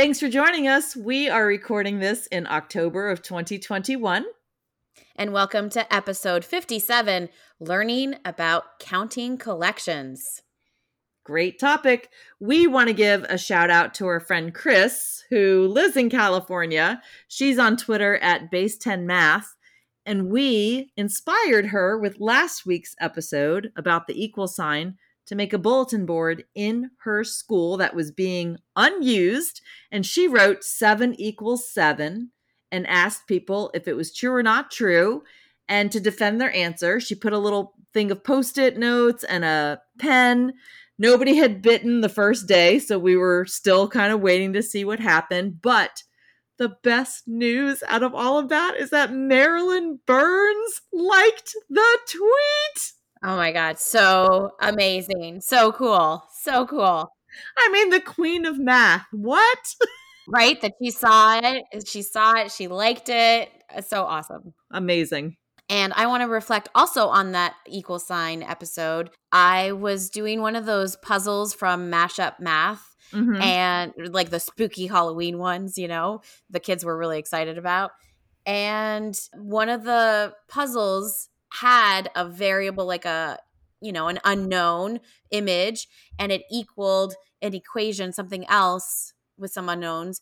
Thanks for joining us. We are recording this in October of 2021. And welcome to episode 57 Learning about Counting Collections. Great topic. We want to give a shout out to our friend Chris, who lives in California. She's on Twitter at Base10Math. And we inspired her with last week's episode about the equal sign to make a bulletin board in her school that was being unused. And she wrote seven equals seven and asked people if it was true or not true. And to defend their answer, she put a little thing of post it notes and a pen. Nobody had bitten the first day, so we were still kind of waiting to see what happened. But the best news out of all of that is that Marilyn Burns liked the tweet. Oh my God. So amazing. So cool. So cool. I mean, the queen of math. What? right? That she saw it. Uh, she saw it. She liked it. Uh, so awesome. Amazing. And I want to reflect also on that equal sign episode. I was doing one of those puzzles from Mashup Math. Mm-hmm. And uh, like the spooky Halloween ones, you know, the kids were really excited about. And one of the puzzles had a variable like a you know an unknown image and it equaled an equation something else with some unknowns.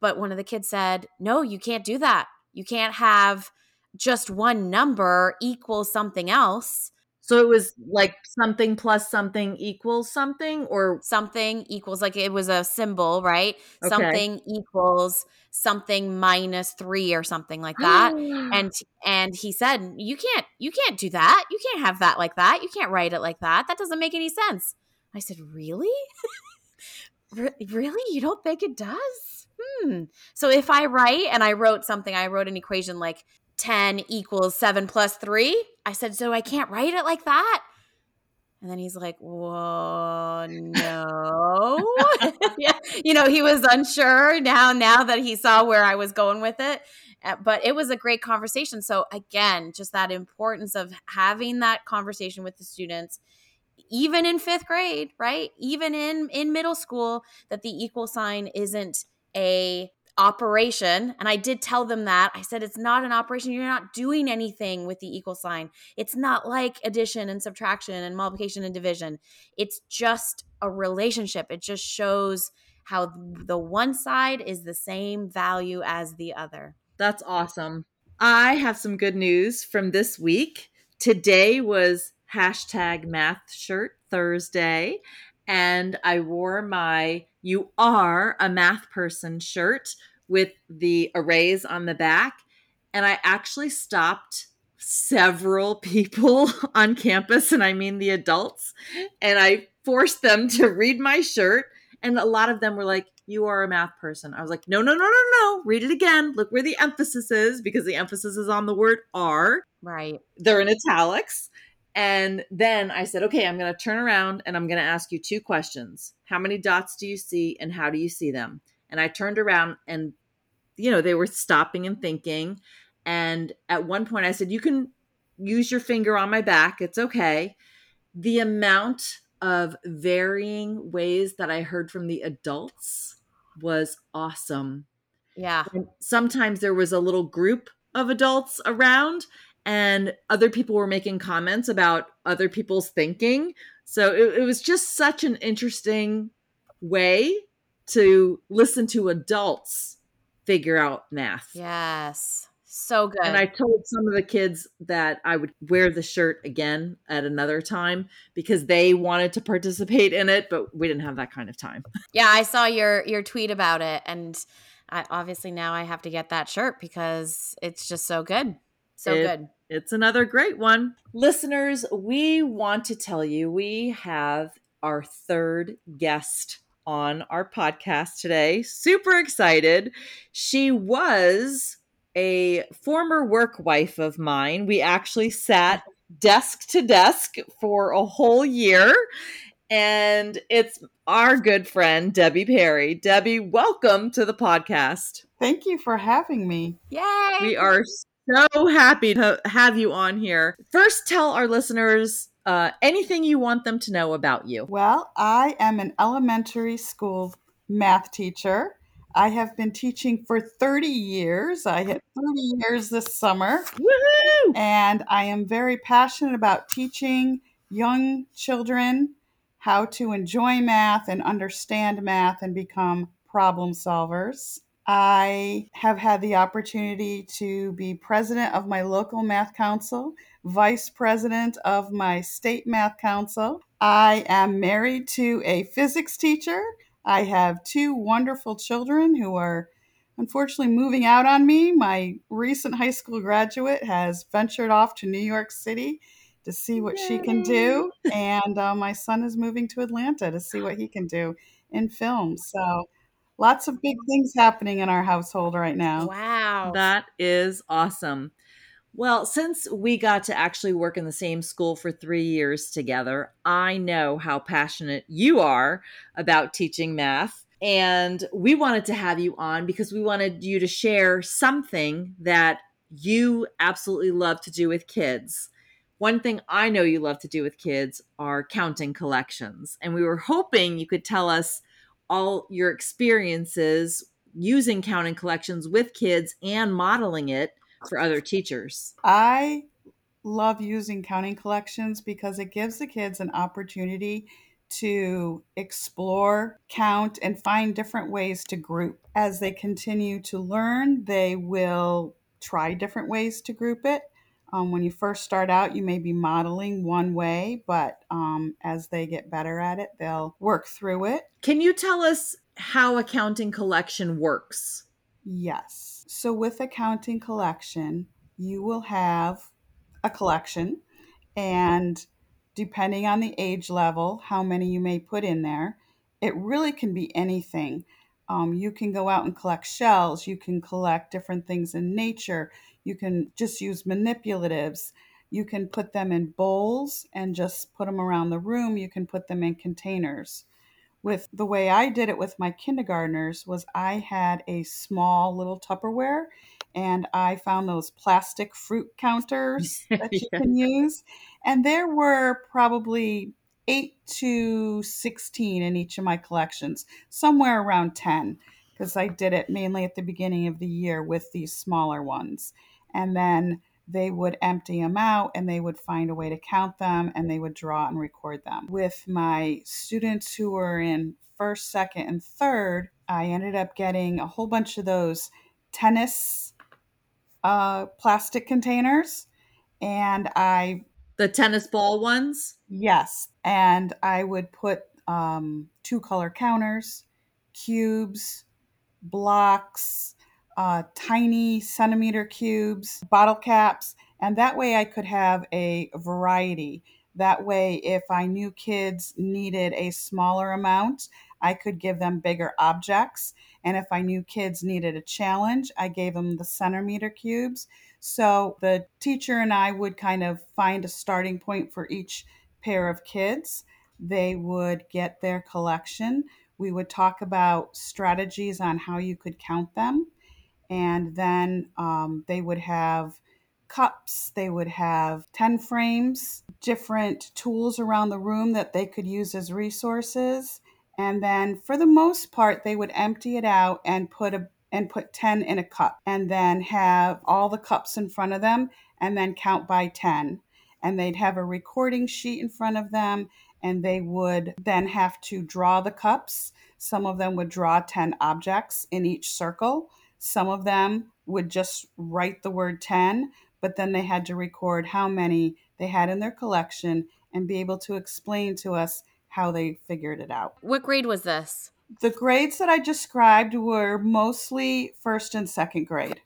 But one of the kids said no you can't do that. You can't have just one number equal something else so it was like something plus something equals something or something equals like it was a symbol, right? Okay. Something equals something minus 3 or something like that. Ah. and and he said, "You can't you can't do that. You can't have that like that. You can't write it like that. That doesn't make any sense." I said, "Really? really? You don't think it does?" Hmm. So if I write and I wrote something, I wrote an equation like 10 equals 7 plus 3. I said, So I can't write it like that? And then he's like, Whoa, no. yeah. You know, he was unsure now, now that he saw where I was going with it. Uh, but it was a great conversation. So, again, just that importance of having that conversation with the students even in fifth grade right even in in middle school that the equal sign isn't a operation and i did tell them that. I said it's not an operation. You're not doing anything with the equal sign. It's not like addition and subtraction and multiplication and division. It's just a relationship. It just shows how the one side is the same value as the other. That's awesome. I have some good news from this week. Today was hashtag math shirt thursday and I wore my You Are a Math Person shirt with the arrays on the back. And I actually stopped several people on campus, and I mean the adults, and I forced them to read my shirt. And a lot of them were like, You are a math person. I was like, No, no, no, no, no. Read it again. Look where the emphasis is because the emphasis is on the word are. Right. They're in italics. And then I said, okay, I'm going to turn around and I'm going to ask you two questions. How many dots do you see and how do you see them? And I turned around and, you know, they were stopping and thinking. And at one point I said, you can use your finger on my back. It's okay. The amount of varying ways that I heard from the adults was awesome. Yeah. And sometimes there was a little group of adults around and other people were making comments about other people's thinking. So it, it, was just such an interesting way to listen to adults figure out math. Yes. So good. And I told some of the kids that I would wear the shirt again at another time because they wanted to participate in it, but we didn't have that kind of time. Yeah, I saw your your tweet about it and I obviously now I have to get that shirt because it's just so good. So it, good. It's another great one. Listeners, we want to tell you we have our third guest on our podcast today. Super excited. She was a former work wife of mine. We actually sat desk to desk for a whole year. And it's our good friend, Debbie Perry. Debbie, welcome to the podcast. Thank you for having me. Yay! We are so happy to have you on here. First, tell our listeners uh, anything you want them to know about you. Well, I am an elementary school math teacher. I have been teaching for 30 years. I hit 30 years this summer. Woohoo! And I am very passionate about teaching young children how to enjoy math and understand math and become problem solvers. I have had the opportunity to be president of my local math council, vice president of my state math council. I am married to a physics teacher. I have two wonderful children who are unfortunately moving out on me. My recent high school graduate has ventured off to New York City to see what Yay. she can do, and uh, my son is moving to Atlanta to see what he can do in film. So, lots of big things happening in our household right now. Wow. That is awesome. Well, since we got to actually work in the same school for three years together, I know how passionate you are about teaching math. And we wanted to have you on because we wanted you to share something that you absolutely love to do with kids. One thing I know you love to do with kids are counting collections. And we were hoping you could tell us all your experiences using counting collections with kids and modeling it for other teachers? I love using counting collections because it gives the kids an opportunity to explore, count, and find different ways to group. As they continue to learn, they will try different ways to group it. Um, when you first start out, you may be modeling one way, but um, as they get better at it, they'll work through it. Can you tell us how a counting collection works? Yes. So, with a counting collection, you will have a collection, and depending on the age level, how many you may put in there, it really can be anything. Um, you can go out and collect shells, you can collect different things in nature, you can just use manipulatives. You can put them in bowls and just put them around the room. You can put them in containers with the way I did it with my kindergartners was I had a small little Tupperware and I found those plastic fruit counters that you yeah. can use. And there were probably 8 to 16 in each of my collections, somewhere around 10, because I did it mainly at the beginning of the year with these smaller ones. And then they would empty them out and they would find a way to count them and they would draw and record them. With my students who were in first, second, and third, I ended up getting a whole bunch of those tennis uh, plastic containers and I. The tennis ball ones? Yes. And I would put um, two color counters, cubes, blocks, uh, tiny centimeter cubes, bottle caps, and that way I could have a variety. That way, if I knew kids needed a smaller amount, I could give them bigger objects. And if I knew kids needed a challenge, I gave them the centimeter cubes. So the teacher and I would kind of find a starting point for each pair of kids. They would get their collection. We would talk about strategies on how you could count them and then um, they would have cups, they would have 10 frames, different tools around the room that they could use as resources. And then for the most part, they would empty it out and put a and put 10 in a cup and then have all the cups in front of them and then count by 10. And they'd have a recording sheet in front of them and they would then have to draw the cups. Some of them would draw 10 objects in each circle. Some of them would just write the word 10, but then they had to record how many they had in their collection and be able to explain to us how they figured it out. What grade was this? The grades that I described were mostly first and second grade.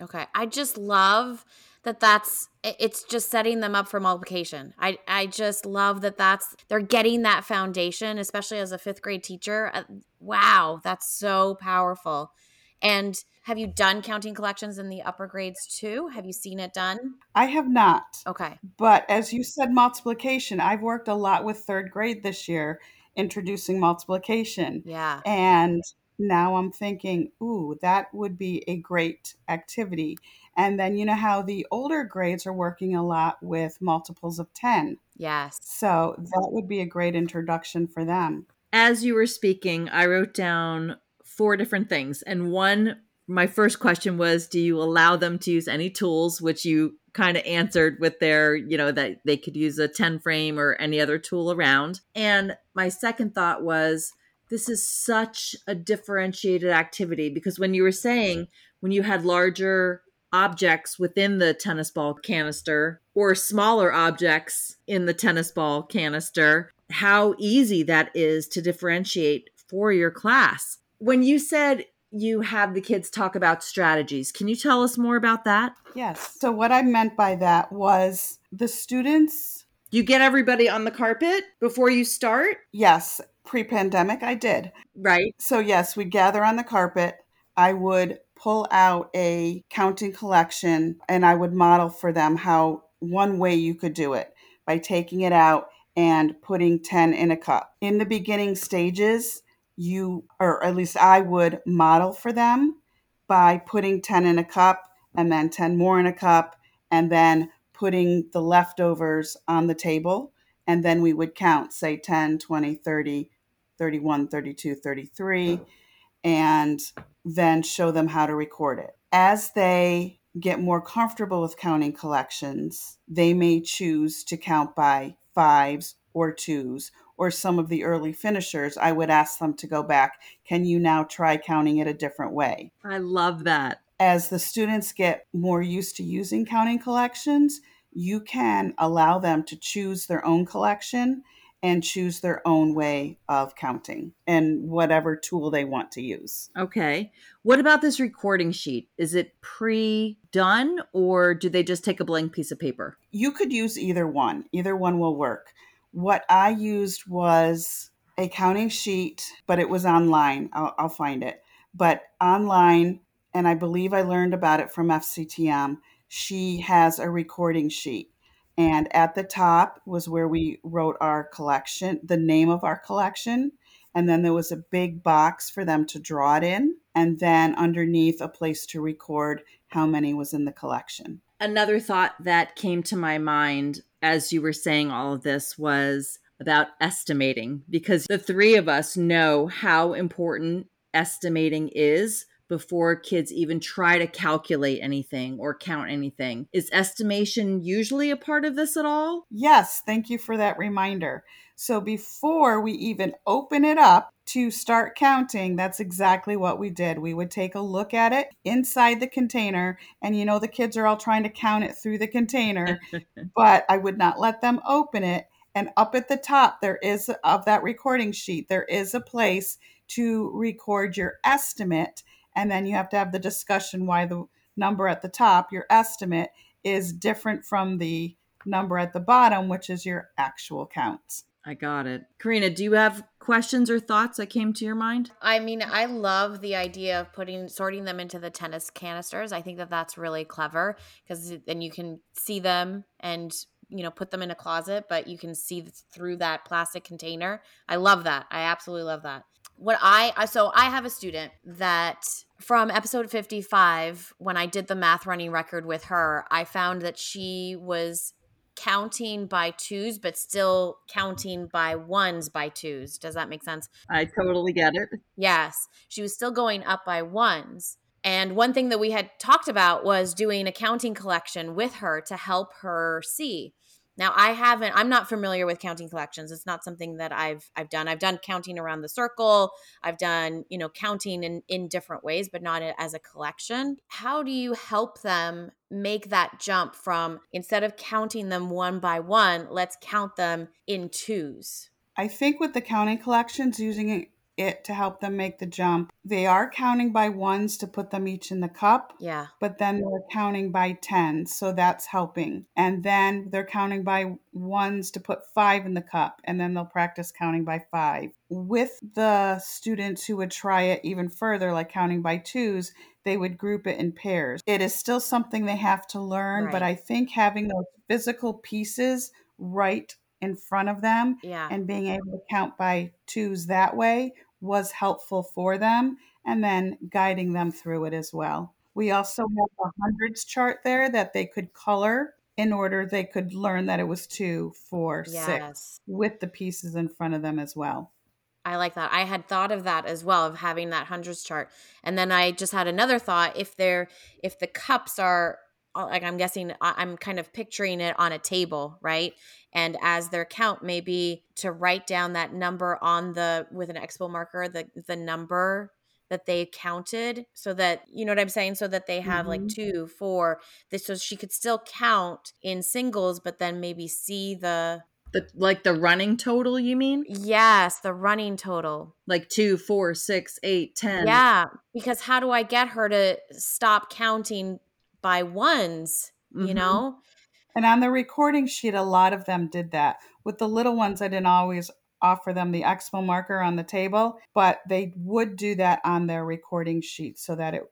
Okay. I just love that that's it's just setting them up for multiplication. I I just love that that's they're getting that foundation, especially as a 5th grade teacher. Uh, wow, that's so powerful. And have you done counting collections in the upper grades too? Have you seen it done? I have not. Okay. But as you said, multiplication, I've worked a lot with third grade this year, introducing multiplication. Yeah. And now I'm thinking, ooh, that would be a great activity. And then you know how the older grades are working a lot with multiples of 10. Yes. So that would be a great introduction for them. As you were speaking, I wrote down four different things. And one, my first question was Do you allow them to use any tools, which you kind of answered with their, you know, that they could use a 10 frame or any other tool around. And my second thought was, this is such a differentiated activity because when you were saying when you had larger objects within the tennis ball canister or smaller objects in the tennis ball canister, how easy that is to differentiate for your class. When you said you have the kids talk about strategies, can you tell us more about that? Yes. So, what I meant by that was the students. You get everybody on the carpet before you start? Yes. Pre pandemic, I did. Right. So, yes, we gather on the carpet. I would pull out a counting collection and I would model for them how one way you could do it by taking it out and putting 10 in a cup. In the beginning stages, you, or at least I would model for them by putting 10 in a cup and then 10 more in a cup and then putting the leftovers on the table. And then we would count, say 10, 20, 30, 31, 32, 33 and then show them how to record it. As they get more comfortable with counting collections, they may choose to count by fives or twos. Or some of the early finishers, I would ask them to go back. Can you now try counting it a different way? I love that. As the students get more used to using counting collections, you can allow them to choose their own collection and choose their own way of counting and whatever tool they want to use. Okay. What about this recording sheet? Is it pre done or do they just take a blank piece of paper? You could use either one, either one will work. What I used was a counting sheet, but it was online. I'll, I'll find it. But online, and I believe I learned about it from FCTM, she has a recording sheet and at the top was where we wrote our collection, the name of our collection. And then there was a big box for them to draw it in. And then underneath, a place to record how many was in the collection. Another thought that came to my mind as you were saying all of this was about estimating, because the three of us know how important estimating is before kids even try to calculate anything or count anything. Is estimation usually a part of this at all? Yes, thank you for that reminder. So before we even open it up to start counting, that's exactly what we did. We would take a look at it inside the container, and you know, the kids are all trying to count it through the container, but I would not let them open it. And up at the top, there is of that recording sheet, there is a place to record your estimate and then you have to have the discussion why the number at the top, your estimate, is different from the number at the bottom, which is your actual count. I got it. Karina, do you have questions or thoughts that came to your mind? I mean, I love the idea of putting sorting them into the tennis canisters. I think that that's really clever because then you can see them and you know put them in a closet, but you can see through that plastic container. I love that. I absolutely love that what I so I have a student that from episode 55 when I did the math running record with her, I found that she was counting by twos but still counting by ones by twos. Does that make sense? I totally get it. Yes. She was still going up by ones. And one thing that we had talked about was doing a counting collection with her to help her see. Now I haven't I'm not familiar with counting collections. It's not something that I've I've done. I've done counting around the circle. I've done, you know, counting in in different ways, but not as a collection. How do you help them make that jump from instead of counting them one by one, let's count them in twos? I think with the counting collections using it to help them make the jump. They are counting by ones to put them each in the cup, Yeah. but then they're counting by tens, so that's helping. And then they're counting by ones to put five in the cup, and then they'll practice counting by five. With the students who would try it even further, like counting by twos, they would group it in pairs. It is still something they have to learn, but I think having those physical pieces right in front of them Yeah. and being able to count by twos that way was helpful for them and then guiding them through it as well. We also have a hundreds chart there that they could color in order they could learn that it was two, four, six yes. with the pieces in front of them as well. I like that. I had thought of that as well of having that hundreds chart. And then I just had another thought if they're if the cups are like I'm guessing I- I'm kind of picturing it on a table, right? And as their count maybe to write down that number on the with an expo marker, the the number that they counted so that you know what I'm saying? So that they have like Mhm. two, four, this so she could still count in singles, but then maybe see the The like the running total, you mean? yes, the running total. Like two, four, six, eight, ten. Yeah, because how do I get her to stop counting by ones? You Mhm. know? And on the recording sheet, a lot of them did that. With the little ones, I didn't always offer them the expo marker on the table, but they would do that on their recording sheet so that it,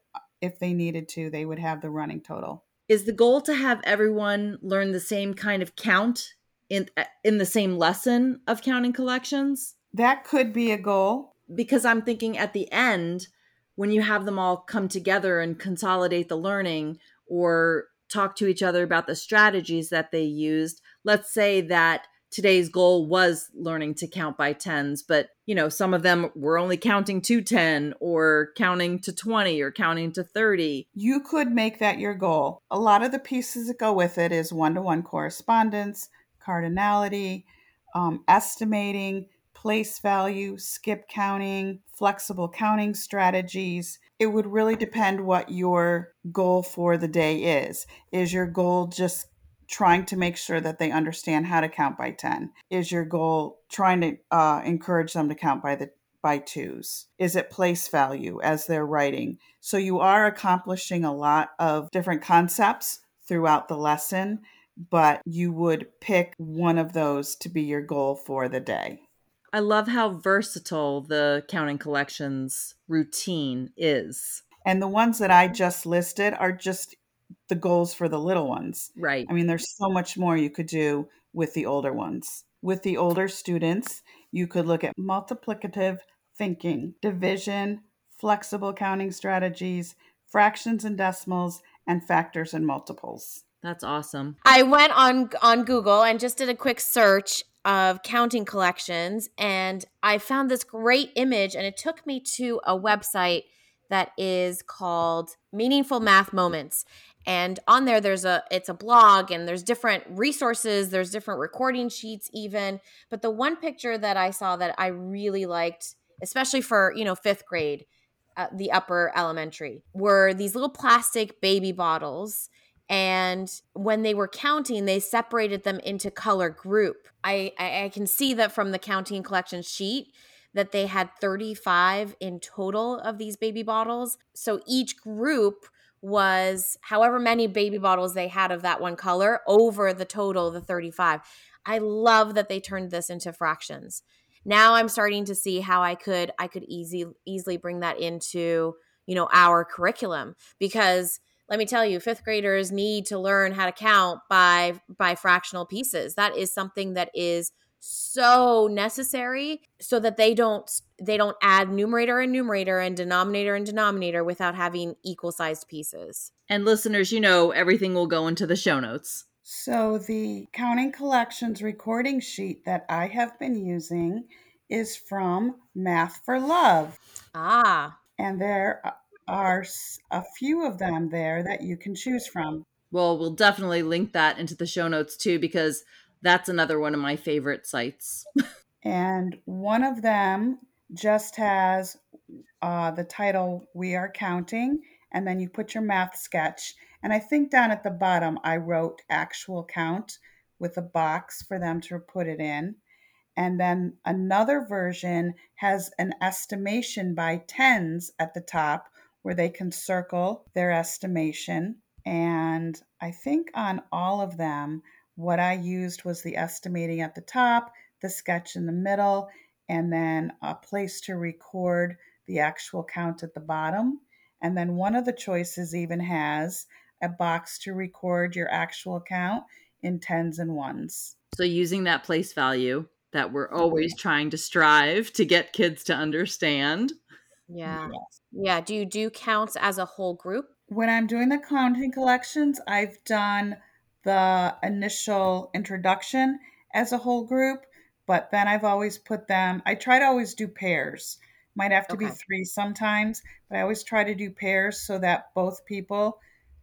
if they needed to, they would have the running total. Is the goal to have everyone learn the same kind of count in in the same lesson of counting collections? That could be a goal. because I'm thinking at the end, when you have them all come together and consolidate the learning or talk to each other about the strategies that they used, let's say that today's goal was learning to count by tens, but you know, some of them were only counting to 10 or counting to 20 or counting to 30. You could make that your goal. A lot of the pieces that go with it is one to one correspondence, cardinality, um, estimating, place value, skip counting, flexible counting strategies. It would really depend what your goal for the day is. Is your goal just trying to make sure that they understand how to count by 10? Is your goal trying to uh, encourage them to count by the by twos? Is it place value as they're writing? So you are accomplishing a lot of different concepts throughout the lesson, but you would pick one of those to be your goal for the day. I love how versatile the counting collections routine is. And the ones that I just listed are just the goals for the little ones. Right. I mean, there's so much more you could do with the older ones. With the older students, you could look at multiplicative thinking, division, flexible counting strategies, fractions and decimals, and factors and multiples. That's awesome. I went on on Google and just did a quick search of counting collections and I found this great image and it took me to a website that is called Meaningful Math Moments. And on there there's a it's a blog and there's different resources, there's different recording sheets even, but the one picture that I saw that I really liked, especially for, you know, 5th grade, uh, the upper elementary, were these little plastic baby bottles and when they were counting they separated them into color group. I, I i can see that from the counting collection sheet that they had 35 in total of these baby bottles. So each group was however many baby bottles they had of that one color over the total the 35 i love that they turned this into fractions. Now i'm starting to see how i could i could easy easily bring that into you know our curriculum because let me tell you fifth graders need to learn how to count by by fractional pieces that is something that is so necessary so that they don't they don't add numerator and numerator and denominator and denominator without having equal sized pieces And listeners, you know, everything will go into the show notes. So, the Counting Collections recording sheet that I have been using is from Math for Love. ah And there are a few of them there that you can choose from. Well, we'll definitely link that into the show notes too, because that's another one of my favorite sites. And one of them just has uh, the title We Are Counting, and then you put your math sketch. And I think down at the bottom, I wrote actual count with a box for them to put it in. And then another version has an estimation by tens at the top where they can circle their estimation. And I think on all of them, what I used was the estimating at the top, the sketch in the middle, and then a place to record the actual count at the bottom. And then one of the choices even has a box to record your actual count in tens and ones. So using that place value that we're always trying to strive to get kids to understand. Yeah. Yes. Yeah. Do you do counts as a whole group? When I'm doing the counting collections, I've done the initial introduction as a whole group, but then I've always put them, I try to always do pairs. Might have to okay. be three sometimes, but I always try to do pairs so that both people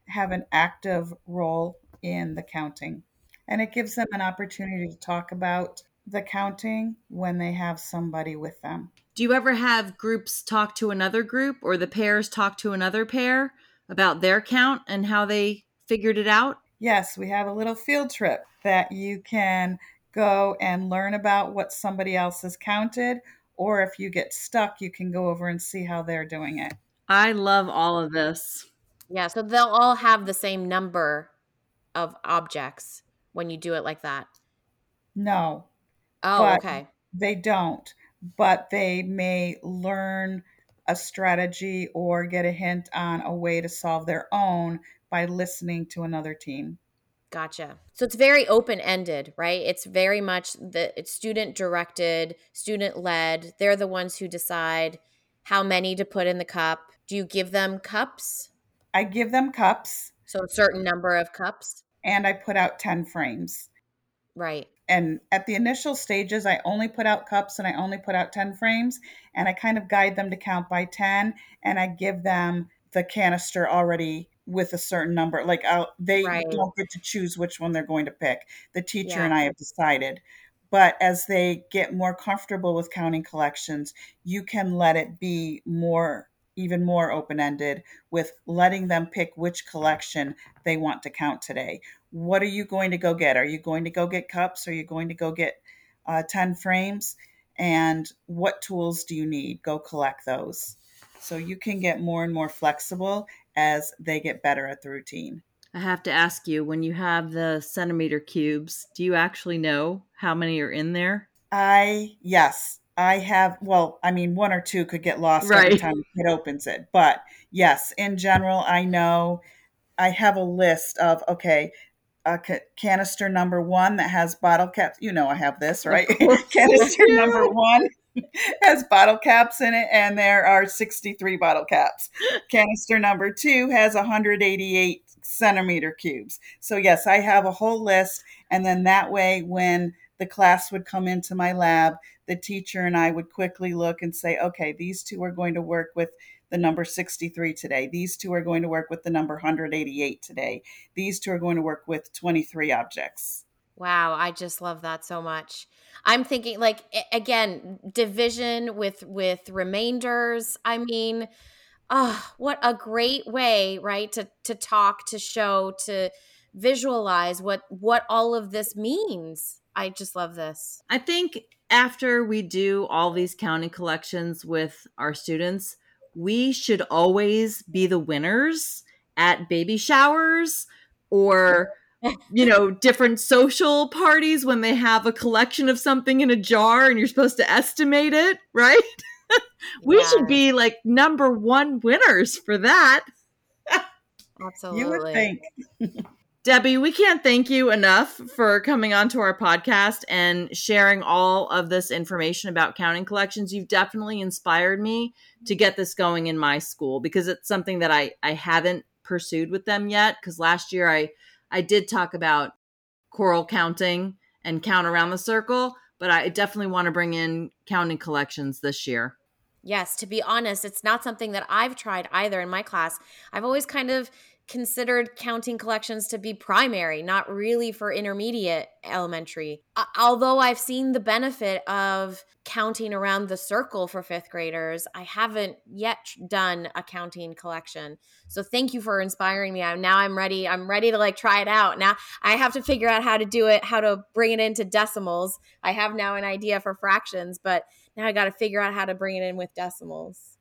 have an active role in the counting. And it gives them an opportunity to talk about the counting when they have somebody with them. Do you ever have groups talk to another group or the pairs talk to another pair about their count and how they figured it out? Yes, we have a little field trip that you can go and learn about what somebody else has counted, or if you get stuck, you can go over and see how they're doing it. I love all of this. Yeah, so they'll all have the same number of objects when you do it like that. No. Oh, okay. They don't, but they may learn a strategy or get a hint on a way to solve their own by listening to another team. Gotcha. So it's very open ended, right? It's very much the it's student directed, student led. They're the ones who decide how many to put in the cup. Do you give them cups? I give them cups. So a certain number of cups. And I put out 10 frames. Right. And at the initial stages, I only put out cups and I only put out 10 frames. And I kind of guide them to count by 10 and I give them the canister already with a certain number. Like I'll, they right. don't get to choose which one they're going to pick. The teacher yeah. and I have decided. But as they get more comfortable with counting collections, you can let it be more even more open ended with letting them pick which collection they want to count today. What are you going to go get? Are you going to go get cups? Are you going to go get uh, 10 frames? And what tools do you need? Go collect those. So you can get more and more flexible as they get better at the routine. I have to ask you when you have the centimeter cubes, do you actually know how many are in there? I, yes, I have, well, I mean, one or two could get lost right. every time it opens it. But yes, in general, I know I have a list of, okay, a canister number one that has bottle caps. You know, I have this, right? canister number one has bottle caps in it, and there are 63 bottle caps. Canister number two has 188 centimeter cubes. So, yes, I have a whole list. And then that way, when the class would come into my lab, the teacher and I would quickly look and say, okay, these two are going to work with the number 63 today. These two are going to work with the number 188 today. These two are going to work with 23 objects. Wow, I just love that so much. I'm thinking like again, division with with remainders. I mean, oh, what a great way, right? To to talk, to show, to visualize what what all of this means. I just love this. I think after we do all these counting collections with our students, we should always be the winners at baby showers or you know different social parties when they have a collection of something in a jar and you're supposed to estimate it right? We yeah. should be like number one winners for that. Absolutely. You would think Debbie, we can't thank you enough for coming onto our podcast and sharing all of this information about counting collections. You've definitely inspired me to get this going in my school because it's something that I, I haven't pursued with them yet. Because last year I, I did talk about choral counting and count around the circle, but I definitely want to bring in counting collections this year. Yes, to be honest, it's not something that I've tried either in my class. I've always kind of considered counting collections to be primary, not really for intermediate elementary. Uh, although I've seen the benefit of counting around the circle for fifth graders, I haven't yet done a counting collection. So thank you for inspiring me. I'm now I'm ready. I'm ready to like try it out. Now I have to figure out how to do it, how to bring it into decimals. I have now an idea for fractions, but now I got to figure out how to bring it in with decimals.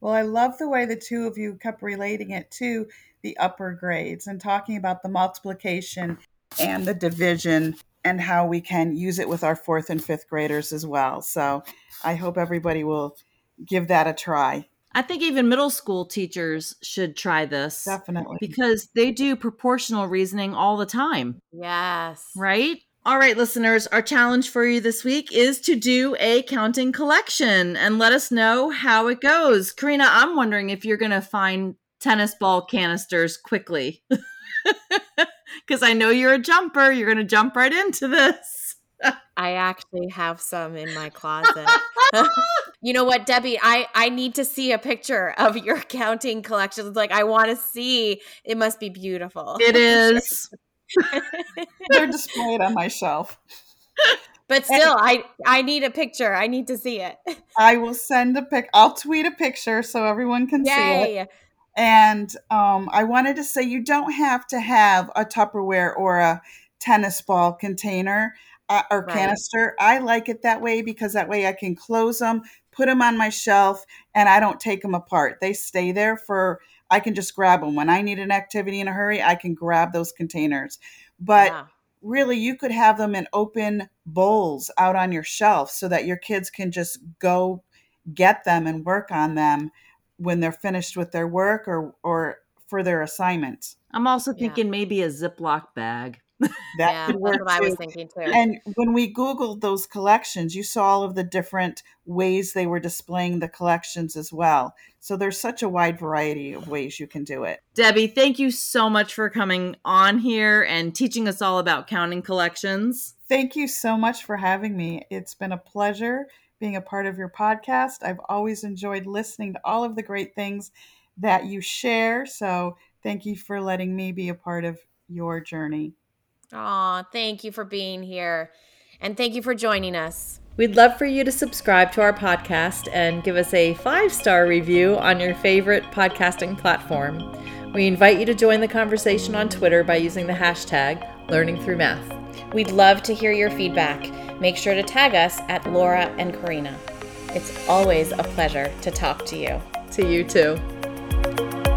Well, I love the way the two of you kept relating it to the upper grades and talking about the multiplication and the division and how we can use it with our fourth and fifth graders as well. So I hope everybody will give that a try. I think even middle school teachers should try this. Definitely. Because they do proportional reasoning all the time. Yes. Right? All right, listeners, our challenge for you this week is to do a counting collection and let us know how it goes. Karina, I'm wondering if you're going to find tennis ball canisters quickly. Because I know you're a jumper. You're going to jump right into this. I actually have some in my closet. you know what, Debbie? I I need to see a picture of your counting collections. Like I want to see. It must be beautiful. It is. They're displayed on my shelf. But still, I I need a picture. I need to see it. I will send a pic. I'll tweet a picture so everyone can Yay. see it. And um, I wanted to say you don't have to have a Tupperware or a tennis ball container uh, or Right. canister. I like it that way because that way I can close them, put them on my shelf, and I don't take them apart. They stay there for, I can just grab them. When I need an activity in a hurry, I can grab those containers. But Yeah. really, you could have them in open bowls out on your shelf so that your kids can just go get them and work on them when they're finished with their work or or for their assignments. I'm also Yeah. thinking maybe a Ziploc bag. That yeah, could that's work what I was thinking too. And when we Googled those collections, you saw all of the different ways they were displaying the collections as well. So there's such a wide variety of ways you can do it. Debbie, thank you so much for coming on here and teaching us all about counting collections. Thank you so much for having me. It's been a pleasure being a part of your podcast. I've always enjoyed listening to all of the great things that you share. So thank you for letting me be a part of your journey. Aw, thank you for being here. And thank you for joining us. We'd love for you to subscribe to our podcast and give us a five star review on your favorite podcasting platform. We invite you to join the conversation on Twitter by using the hashtag LearningThroughMath. We'd love to hear your feedback. Make sure to tag us at Laura and Karina. It's always a pleasure to talk to you. To you too.